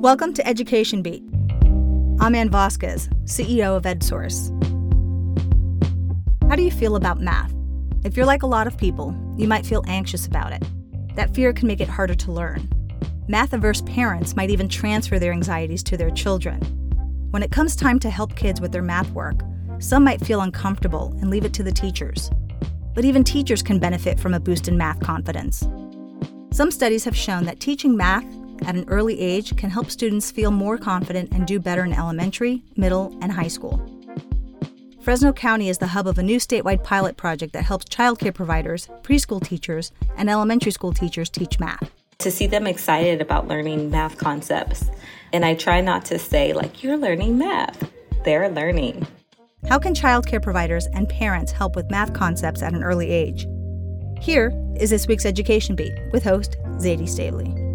Welcome to Education Beat. I'm Ann Vasquez, CEO of EdSource. How do you feel about math? If you're like a lot of people, you might feel anxious about it. That fear can make it harder to learn. Math averse parents might even transfer their anxieties to their children. When it comes time to help kids with their math work, some might feel uncomfortable and leave it to the teachers. But even teachers can benefit from a boost in math confidence. Some studies have shown that teaching math at an early age can help students feel more confident and do better in elementary, middle, and high school. Fresno County is the hub of a new statewide pilot project that helps childcare providers, preschool teachers, and elementary school teachers teach math. To see them excited about learning math concepts. And I try not to say, like, you're learning math. They're learning. How can childcare providers and parents help with math concepts at an early age? Here is this week's Education Beat with host Zaidee Stavely.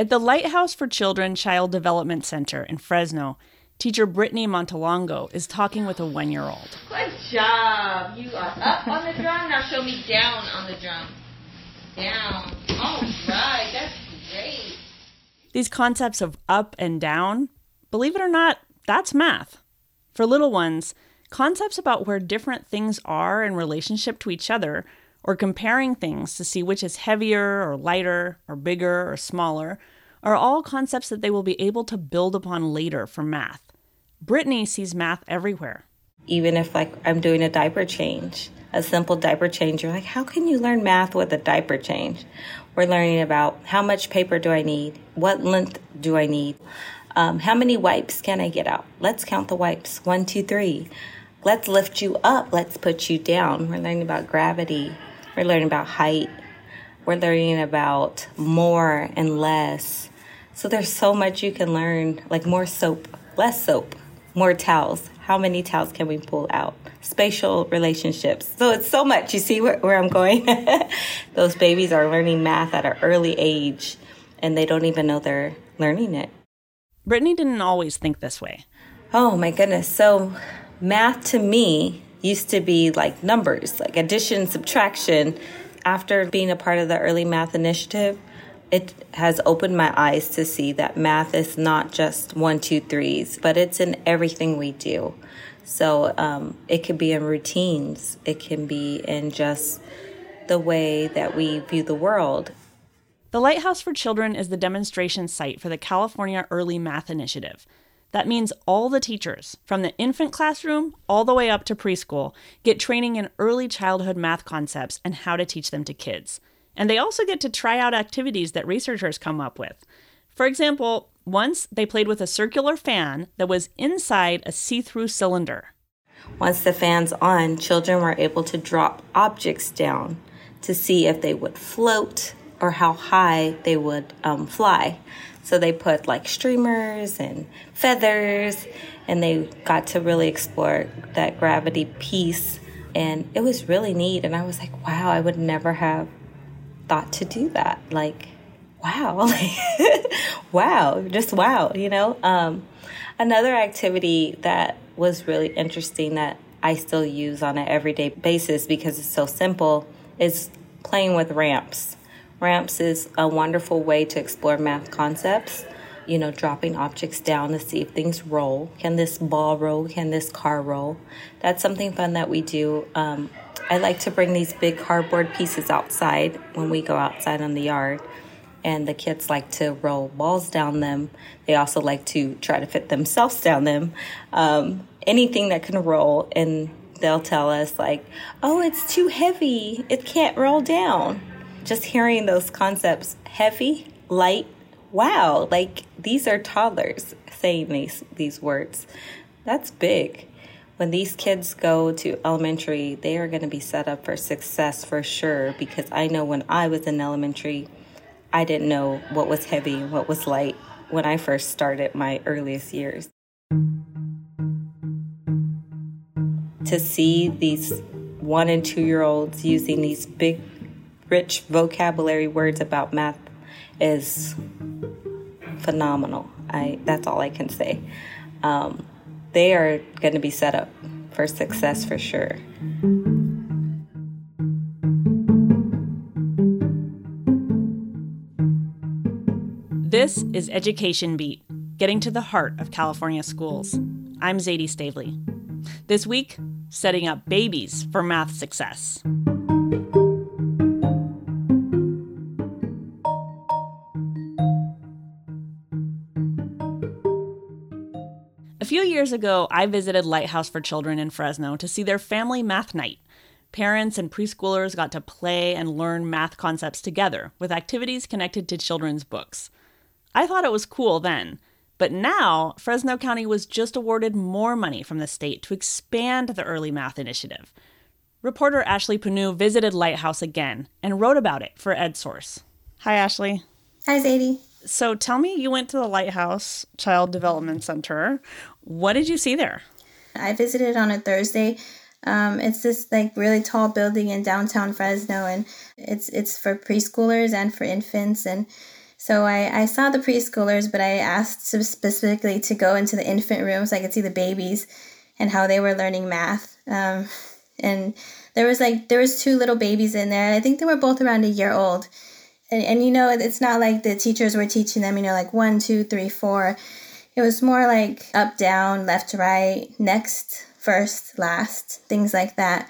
At the Lighthouse for Children Child Development Center in Fresno, teacher Brittany Montalongo is talking with a one year old. Good job. You are up on the drum. Now show me down on the drum. Down. All right. That's great. These concepts of up and down, believe it or not, that's math. For little ones, concepts about where different things are in relationship to each other or comparing things to see which is heavier or lighter or bigger or smaller are all concepts that they will be able to build upon later for math. Brittany sees math everywhere. Even if like I'm doing a diaper change, a simple diaper change, you're like, how can you learn math with a diaper change? We're learning about how much paper do I need? What length do I need? Um, how many wipes can I get out? Let's count the wipes. One, two, three. Let's lift you up. Let's put you down. We're learning about gravity. We're learning about height. We're learning about more and less. So there's so much you can learn, like more soap, less soap, more towels. How many towels can we pull out? Spatial relationships. So it's so much. You see where, where I'm going? Those babies are learning math at an early age and they don't even know they're learning it. Brittany didn't always think this way. Oh my goodness. So math to me used to be like numbers, like addition, subtraction. After being a part of the early math initiative, it has opened my eyes to see that math is not just one, two, threes, but it's in everything we do. So um, it can be in routines, it can be in just the way that we view the world. The Lighthouse for Children is the demonstration site for the California Early Math Initiative. That means all the teachers, from the infant classroom all the way up to preschool, get training in early childhood math concepts and how to teach them to kids. And they also get to try out activities that researchers come up with. For example, once they played with a circular fan that was inside a see through cylinder. Once the fan's on, children were able to drop objects down to see if they would float or how high they would um, fly. So they put like streamers and feathers, and they got to really explore that gravity piece. And it was really neat. And I was like, wow, I would never have thought to do that. Like, wow, wow, just wow, you know? Um, another activity that was really interesting that I still use on an everyday basis because it's so simple is playing with ramps. Ramps is a wonderful way to explore math concepts. You know, dropping objects down to see if things roll. Can this ball roll? Can this car roll? That's something fun that we do. Um, I like to bring these big cardboard pieces outside when we go outside on the yard. And the kids like to roll balls down them. They also like to try to fit themselves down them. Um, anything that can roll, and they'll tell us, like, oh, it's too heavy. It can't roll down. Just hearing those concepts heavy, light, wow, like these are toddlers saying these, these words. That's big when these kids go to elementary, they are going to be set up for success for sure because I know when I was in elementary, I didn't know what was heavy and what was light when I first started my earliest years. To see these one and two year olds using these big, rich vocabulary words about math is phenomenal. I that's all I can say. Um, they are going to be set up for success for sure. This is Education Beat, getting to the heart of California schools. I'm Zaidee Stavely. This week, setting up babies for math success. A few years ago, I visited Lighthouse for Children in Fresno to see their family math night. Parents and preschoolers got to play and learn math concepts together with activities connected to children's books. I thought it was cool then, but now Fresno County was just awarded more money from the state to expand the early math initiative. Reporter Ashleigh Panoo visited Lighthouse again and wrote about it for EdSource. Hi, Ashleigh. Hi, Zaidee. So tell me, you went to the Lighthouse Child Development Center. What did you see there? I visited on a Thursday um, it's this like really tall building in downtown Fresno, and it's it's for preschoolers and for infants. And so I, I saw the preschoolers, but I asked specifically to go into the infant room so I could see the babies and how they were learning math. Um, and there was like there was two little babies in there. I think they were both around a year old. And, and you know it's not like the teachers were teaching them you know like one two three four it was more like up down left right next first, last, things like that.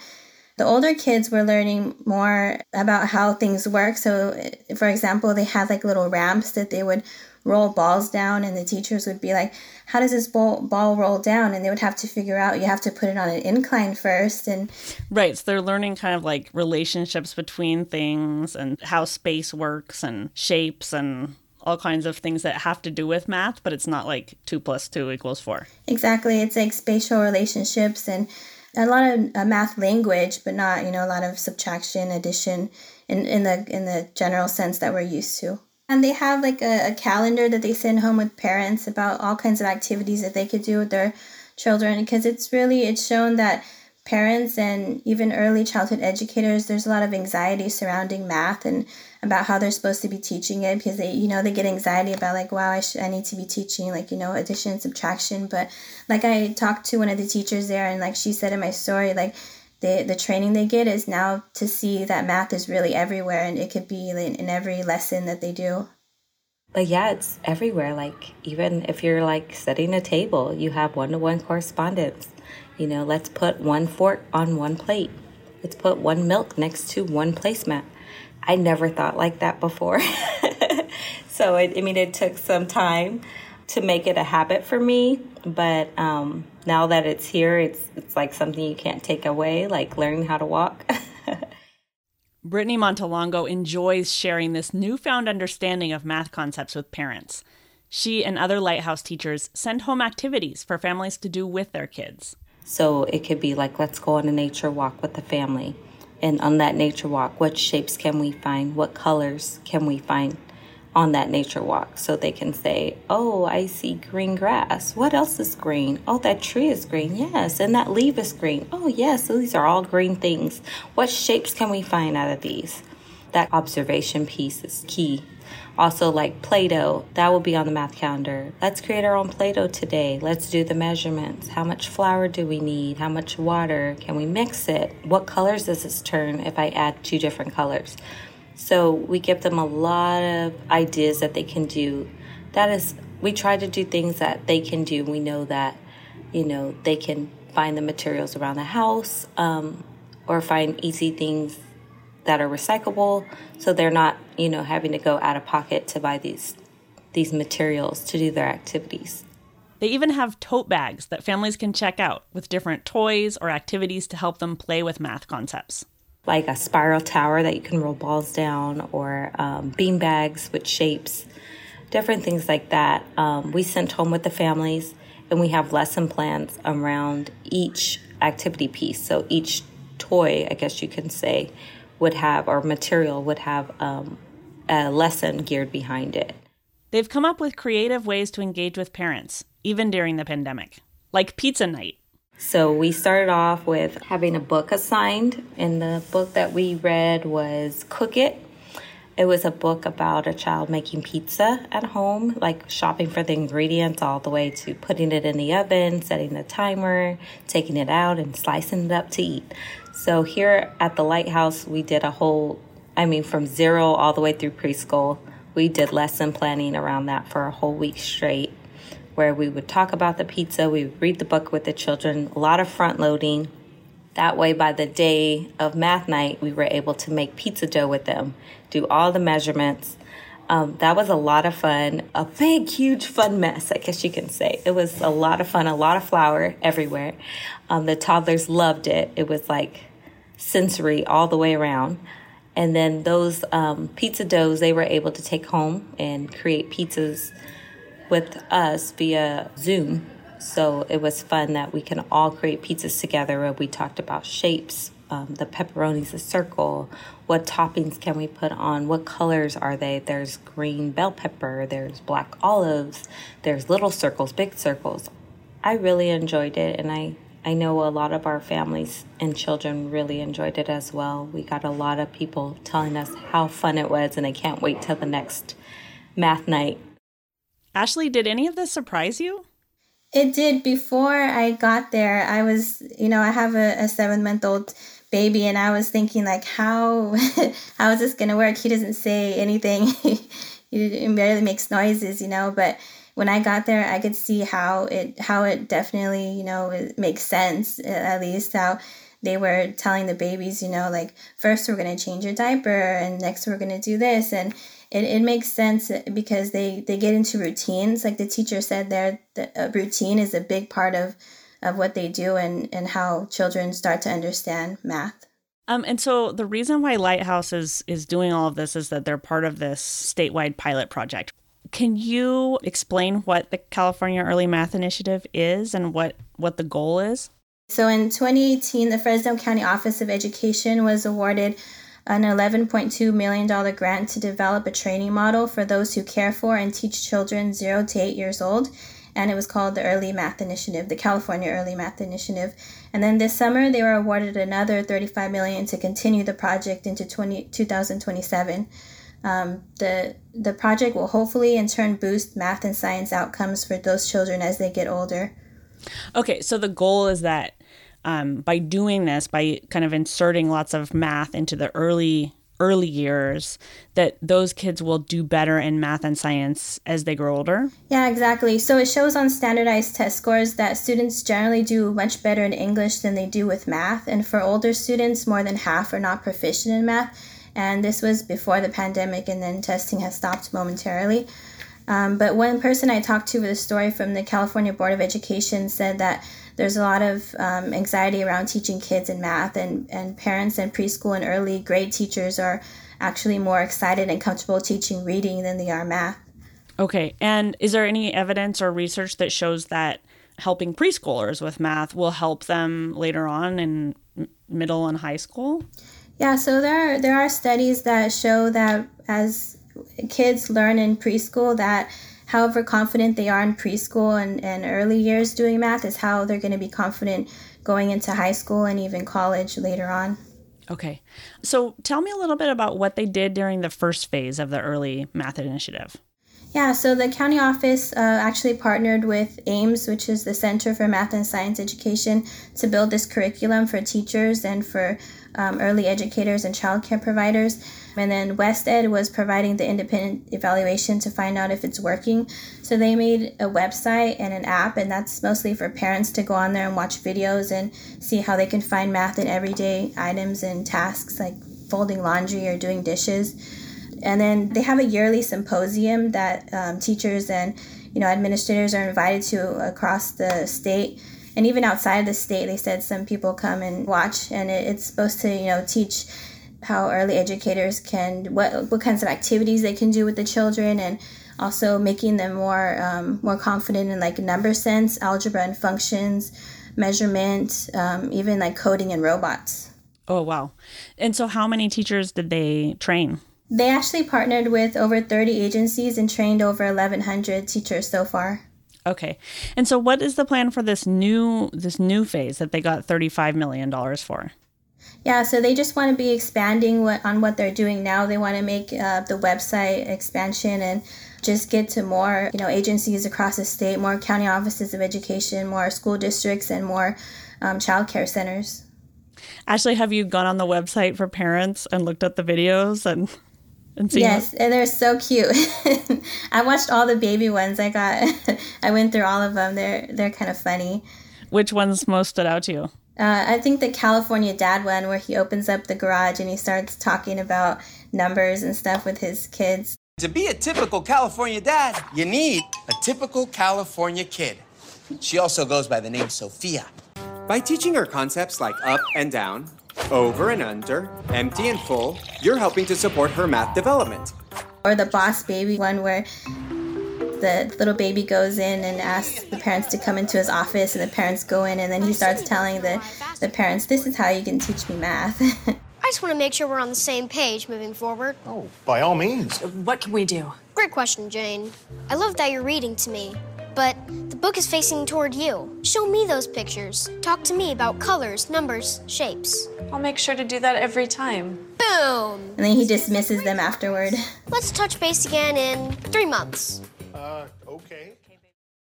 The older kids were learning more about how things work. So, for example, they had like little ramps that they would roll balls down, and the teachers would be like, How does this ball, ball roll down? And they would have to figure out you have to put it on an incline first. And right. So, they're learning kind of like relationships between things and how space works and shapes and all kinds of things that have to do with math, but it's not like two plus two equals four. Exactly. It's like spatial relationships and a lot of uh, math language, but not, you know, a lot of subtraction, addition in, in the in the general sense that we're used to. And they have like a, a calendar that they send home with parents about all kinds of activities that they could do with their children. Because it's really it's shown that parents and even early childhood educators there's a lot of anxiety surrounding math and about how they're supposed to be teaching it because they you know they get anxiety about like wow I, should, I need to be teaching like you know addition subtraction. But like i talked to one of the teachers there and like she said in my story like the, the training they get is now to see that math is really everywhere and it could be in, in every lesson that they do but yeah, it's everywhere. Like, even if you're like setting a table, you have one to one correspondence. You know, let's put one fork on one plate. Let's put one milk next to one placemat. I never thought like that before. so, it, I mean, it took some time to make it a habit for me. But um, now that it's here, it's, it's like something you can't take away, like learning how to walk. Brittany Montalongo enjoys sharing this newfound understanding of math concepts with parents. She and other Lighthouse teachers send home activities for families to do with their kids. So it could be like, let's go on a nature walk with the family. And on that nature walk, what shapes can we find? What colors can we find on that nature walk? So they can say, oh, I see green grass. What else is green? Oh, that tree is green. Yes. And that leaf is green. Oh, yes. So these are all green things. What shapes can we find out of these? That observation piece is key also, like Play Doh, that will be on the math calendar. Let's create our own Play Doh today. Let's do the measurements. How much flour do we need? How much water? Can we mix it? What colors does this turn if I add two different colors? So, we give them a lot of ideas that they can do. That is, we try to do things that they can do. We know that, you know, they can find the materials around the house um, or find easy things that are recyclable so they're not you know having to go out of pocket to buy these these materials to do their activities they even have tote bags that families can check out with different toys or activities to help them play with math concepts like a spiral tower that you can roll balls down or um, bean bags with shapes different things like that um, we sent home with the families and we have lesson plans around each activity piece so each toy i guess you can say would have, or material would have um, a lesson geared behind it. They've come up with creative ways to engage with parents, even during the pandemic, like pizza night. So we started off with having a book assigned, and the book that we read was Cook It. It was a book about a child making pizza at home, like shopping for the ingredients all the way to putting it in the oven, setting the timer, taking it out, and slicing it up to eat. So here at the lighthouse, we did a whole, I mean, from zero all the way through preschool. we did lesson planning around that for a whole week straight, where we would talk about the pizza, we would read the book with the children, a lot of front loading. That way, by the day of math night, we were able to make pizza dough with them, do all the measurements. Um, that was a lot of fun. A big, huge, fun mess, I guess you can say. It was a lot of fun, a lot of flour everywhere. Um, the toddlers loved it. It was like sensory all the way around. And then those um, pizza doughs they were able to take home and create pizzas with us via Zoom. So it was fun that we can all create pizzas together. We talked about shapes, um, the pepperoni's a circle. What toppings can we put on? What colors are they? There's green bell pepper. There's black olives. There's little circles, big circles. I really enjoyed it, and I I know a lot of our families and children really enjoyed it as well. We got a lot of people telling us how fun it was, and they can't wait till the next math night. Ashleigh, did any of this surprise you? It did. Before I got there, I was, you know, I have a, a seven month old baby, and I was thinking, like, how how is this to work? He doesn't say anything, he barely makes noises, you know, but when I got there, I could see how it how it definitely you know makes sense uh, at least how they were telling the babies you know like first we're gonna change your diaper and next we're gonna do this and it, it makes sense because they they get into routines like the teacher said there the routine is a big part of of what they do and and how children start to understand math um, and so the reason why Lighthouse is is doing all of this is that they're part of this statewide pilot project. Can you explain what the California Early Math Initiative is and what, what the goal is? So in 2018, the Fresno County Office of Education was awarded an $11.2 million grant to develop a training model for those who care for and teach children 0 to 8 years old. And it was called the Early Math Initiative, the California Early Math Initiative. And then this summer, they were awarded another 35 million to continue the project into 20, 2027. Um, the the project will hopefully in turn boost math and science outcomes for those children as they get older. Okay, so the goal is that um, by doing this, by kind of inserting lots of math into the early early years that those kids will do better in math and science as they grow older? Yeah, exactly. So it shows on standardized test scores that students generally do much better in English than they do with math. And for older students, more than half are not proficient in math and this was before the pandemic, and then testing has stopped momentarily. Um, but one person I talked to with a story from the California Board of Education said that there's a lot of um, anxiety around teaching kids in math, and, and parents and preschool and early grade teachers are actually more excited and comfortable teaching reading than they are math. Okay, and is there any evidence or research that shows that helping preschoolers with math will help them later on in middle and high school? Yeah, so there are, there are studies that show that as kids learn in preschool that however confident they are in preschool and, and early years doing math is how they're going to be confident going into high school and even college later on. Okay. So tell me a little bit about what they did during the first phase of the early math initiative. Yeah, so the county office uh, actually partnered with AIMS, which is the Center for Math and Science Education, to build this curriculum for teachers and for um, early educators and childcare providers. And then WestEd was providing the independent evaluation to find out if it's working. So they made a website and an app, and that's mostly for parents to go on there and watch videos and see how they can find math in everyday items and tasks like folding laundry or doing dishes. And then they have a yearly symposium that um, teachers and you know administrators are invited to across the state and even outside the state they said some people come and watch and it, it's supposed to you know teach how early educators can what what kinds of activities they can do with the children and also making them more um, more confident in like number sense algebra and functions measurement um, even like coding and robots oh wow and so how many teachers did they train they actually partnered with over 30 agencies and trained over 1100 teachers so far Okay. And so what is the plan for this new this new phase that they got 35 million dollars for? Yeah, so they just want to be expanding what, on what they're doing now. They want to make uh, the website expansion and just get to more, you know, agencies across the state, more county offices of education, more school districts, and more um, child care centers. Ashleigh, have you gone on the website for parents and looked at the videos and and see Yes, and they're so cute. I watched all the baby ones. I got, I went through all of them. They're they're kind of funny. which ones most stood out to you. Uh, I think the California dad one, where he opens up the garage and he starts talking about numbers and stuff with his kids. To be a typical California dad, you need a typical California kid. She also goes by the name Sophia. By teaching her concepts like up and down, over and under, empty and full, you're helping to support her math development. Or the boss baby one, where the little baby goes in and asks the parents to come into his office, and the parents go in, and then he starts telling the, the parents, This is how you can teach me math. I just want to make sure we're on the same page moving forward. Oh, by all means. What can we do? Great question, Jane. I love that you're reading to me, but the book is facing toward you. Show me those pictures. Talk to me about colors, numbers, shapes. I'll make sure to do that every time. Boom! and then he dismisses them afterward. Let's touch base again in three months.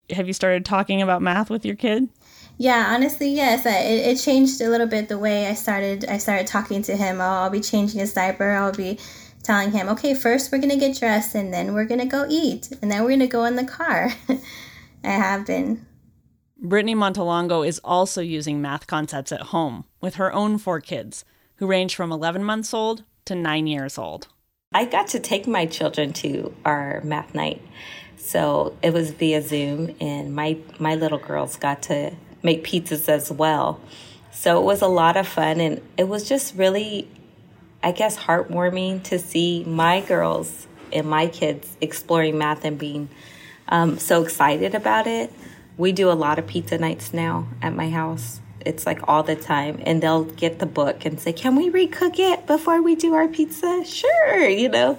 Have you started talking about math with your kid? Yeah, honestly, yes. I, it, it changed a little bit the way I started. I started talking to him. I'll, I'll be changing his diaper. I'll be telling him, okay, first we're gonna get dressed, and then we're gonna go eat, and then we're gonna go in the car. I have been. Brittany Montalongo is also using math concepts at home with her own four kids, who range from 11 months old to 9 years old. I got to take my children to our math night. So it was via Zoom, and my, my little girls got to make pizzas as well. So it was a lot of fun, and it was just really, I guess, heartwarming to see my girls and my kids exploring math and being um, so excited about it. We do a lot of pizza nights now at my house. It's like all the time, and they'll get the book and say, "Can we recook it before we do our pizza?" Sure, you know.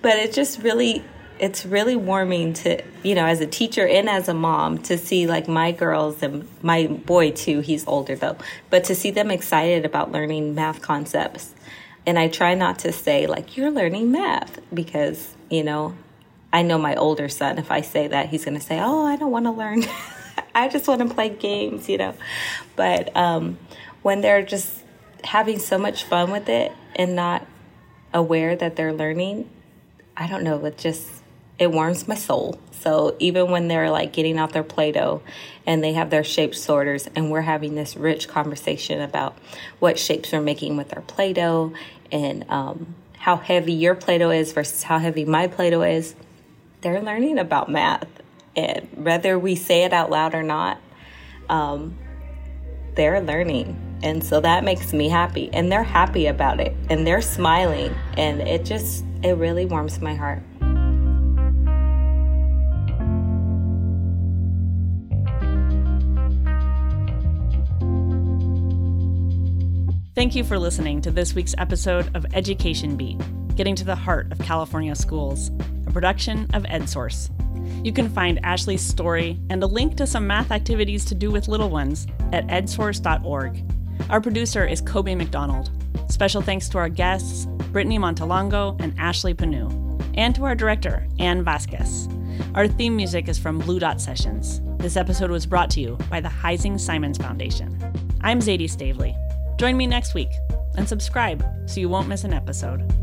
But it's just really, it's really warming to, you know, as a teacher and as a mom to see like my girls and my boy too. He's older though, but to see them excited about learning math concepts. And I try not to say like you're learning math because you know I know my older son, if I say that, he's going to say, Oh, I don't want to learn. I just want to play games, you know. But um, when they're just having so much fun with it and not aware that they're learning, I don't know, it just, it warms my soul. So even when they're like getting out their Play Doh and they have their shape sorters, and we're having this rich conversation about what shapes we're making with our Play Doh and um, how heavy your Play Doh is versus how heavy my Play Doh is they're learning about math. And whether we say it out loud or not, um, they're learning. And so that makes me happy. And they're happy about it. And they're smiling. And it just, it really warms my heart. Thank you for listening to this week's episode of Education Beat, getting to the heart of California schools, production of EdSource. You can find Ashleigh's story and a link to some math activities to do with little ones at edsource.org. Our producer is Coby McDonald. Special thanks to our guests, Brittany Montalongo and Ashleigh Panoo, and to our director, Ann Vasquez. Our theme music is from Blue Dot Sessions. This episode was brought to you by the Heising Simons Foundation. I'm Zaidee Stavely. Join me next week and subscribe so you won't miss an episode.